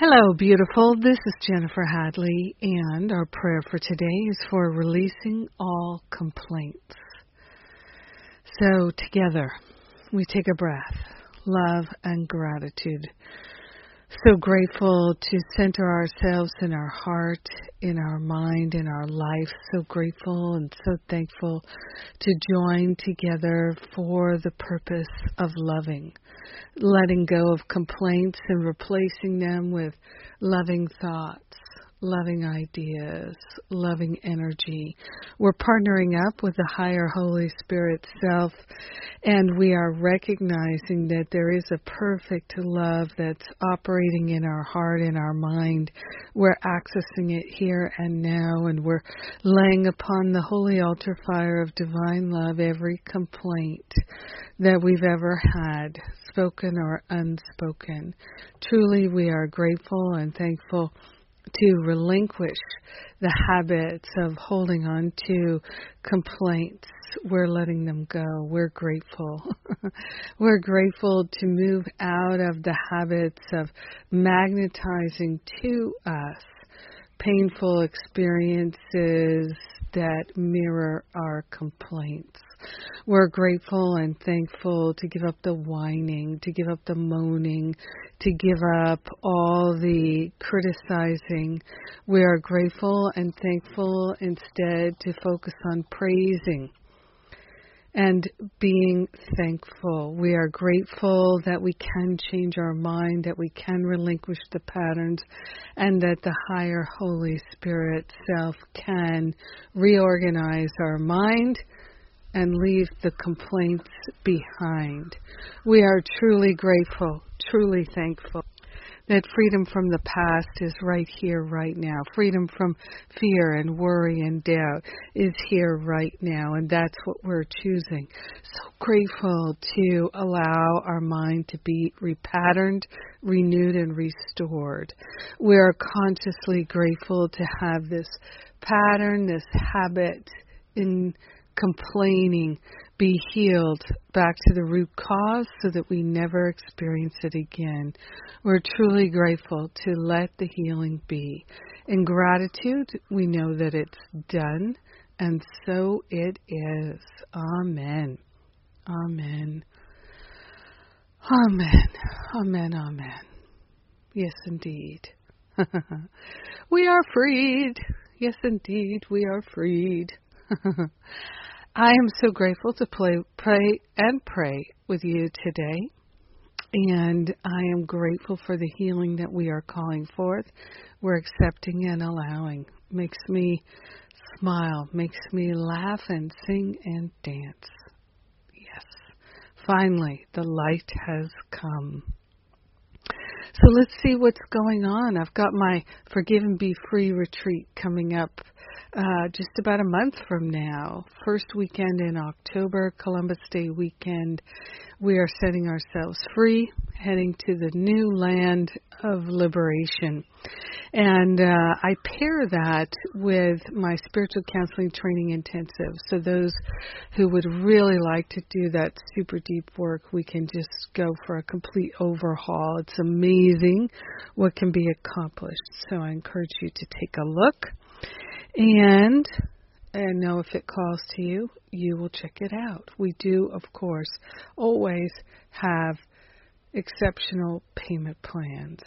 Hello, beautiful. This is Jennifer Hadley, and our prayer for today is for releasing all complaints. So, together, we take a breath, love and gratitude. So grateful to center ourselves in our heart, in our mind, in our life. So grateful and so thankful to join together for the purpose of loving letting go of complaints and replacing them with loving thoughts, loving ideas, loving energy. We're partnering up with the higher Holy Spirit self, and we are recognizing that there is a perfect love that's operating in our heart, in our mind. We're accessing it here and now, and we're laying upon the holy altar fire of divine love every complaint that we've ever had, spoken or unspoken. Truly, we are grateful and thankful to relinquish the habits of holding on to complaints. We're letting them go. We're grateful. We're grateful to move out of the habits of magnetizing to us painful experiences that mirror our complaints. We're grateful and thankful to give up the whining, to give up the moaning, to give up all the criticizing. We are grateful and thankful instead to focus on praising and being thankful. We are grateful that we can change our mind, that we can relinquish the patterns, and that the higher Holy Spirit self can reorganize our mind and leave the complaints behind. We are truly grateful, truly thankful that freedom from the past is right here, right now. Freedom from fear and worry and doubt is here right now, and that's what we're choosing. So grateful to allow our mind to be repatterned, renewed, and restored. We are consciously grateful to have this pattern, this habit in complaining be healed back to the root cause so that we never experience it again. We're truly grateful to let the healing be. In gratitude, we know that it's done, and so it is. Amen. Amen. Amen. Amen. Amen. Yes, indeed. we are freed. Yes, indeed, we are freed. I am so grateful to play, pray and pray with you today. And I am grateful for the healing that we are calling forth. We're accepting and allowing. Makes me smile, makes me laugh and sing and dance. Yes. Finally, the light has come. So let's see what's going on. I've got my Forgive and Be Free retreat coming up uh, just about a month from now. First weekend in October, Columbus Day weekend. We are setting ourselves free, heading to the new land of liberation. And uh, I pair that with my spiritual counseling training intensive. So, those who would really like to do that super deep work, we can just go for a complete overhaul. It's amazing what can be accomplished. So, I encourage you to take a look. And and know if it calls to you, you will check it out. We do, of course, always have exceptional payment plans.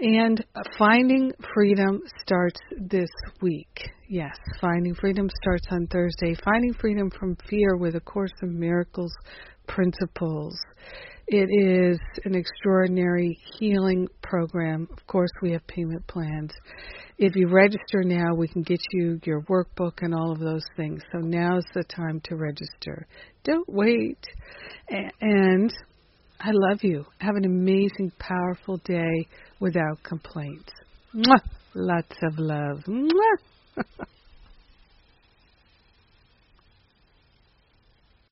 And Finding Freedom starts this week. Yes, Finding Freedom starts on Thursday. Finding Freedom from Fear with A Course in Miracles Principles. It is an extraordinary healing program. Of course, we have payment plans. If you register now, we can get you your workbook and all of those things. So now's the time to register. Don't wait. And I love you. Have an amazing, powerful day without complaints. Mwah! Lots of love. Mwah!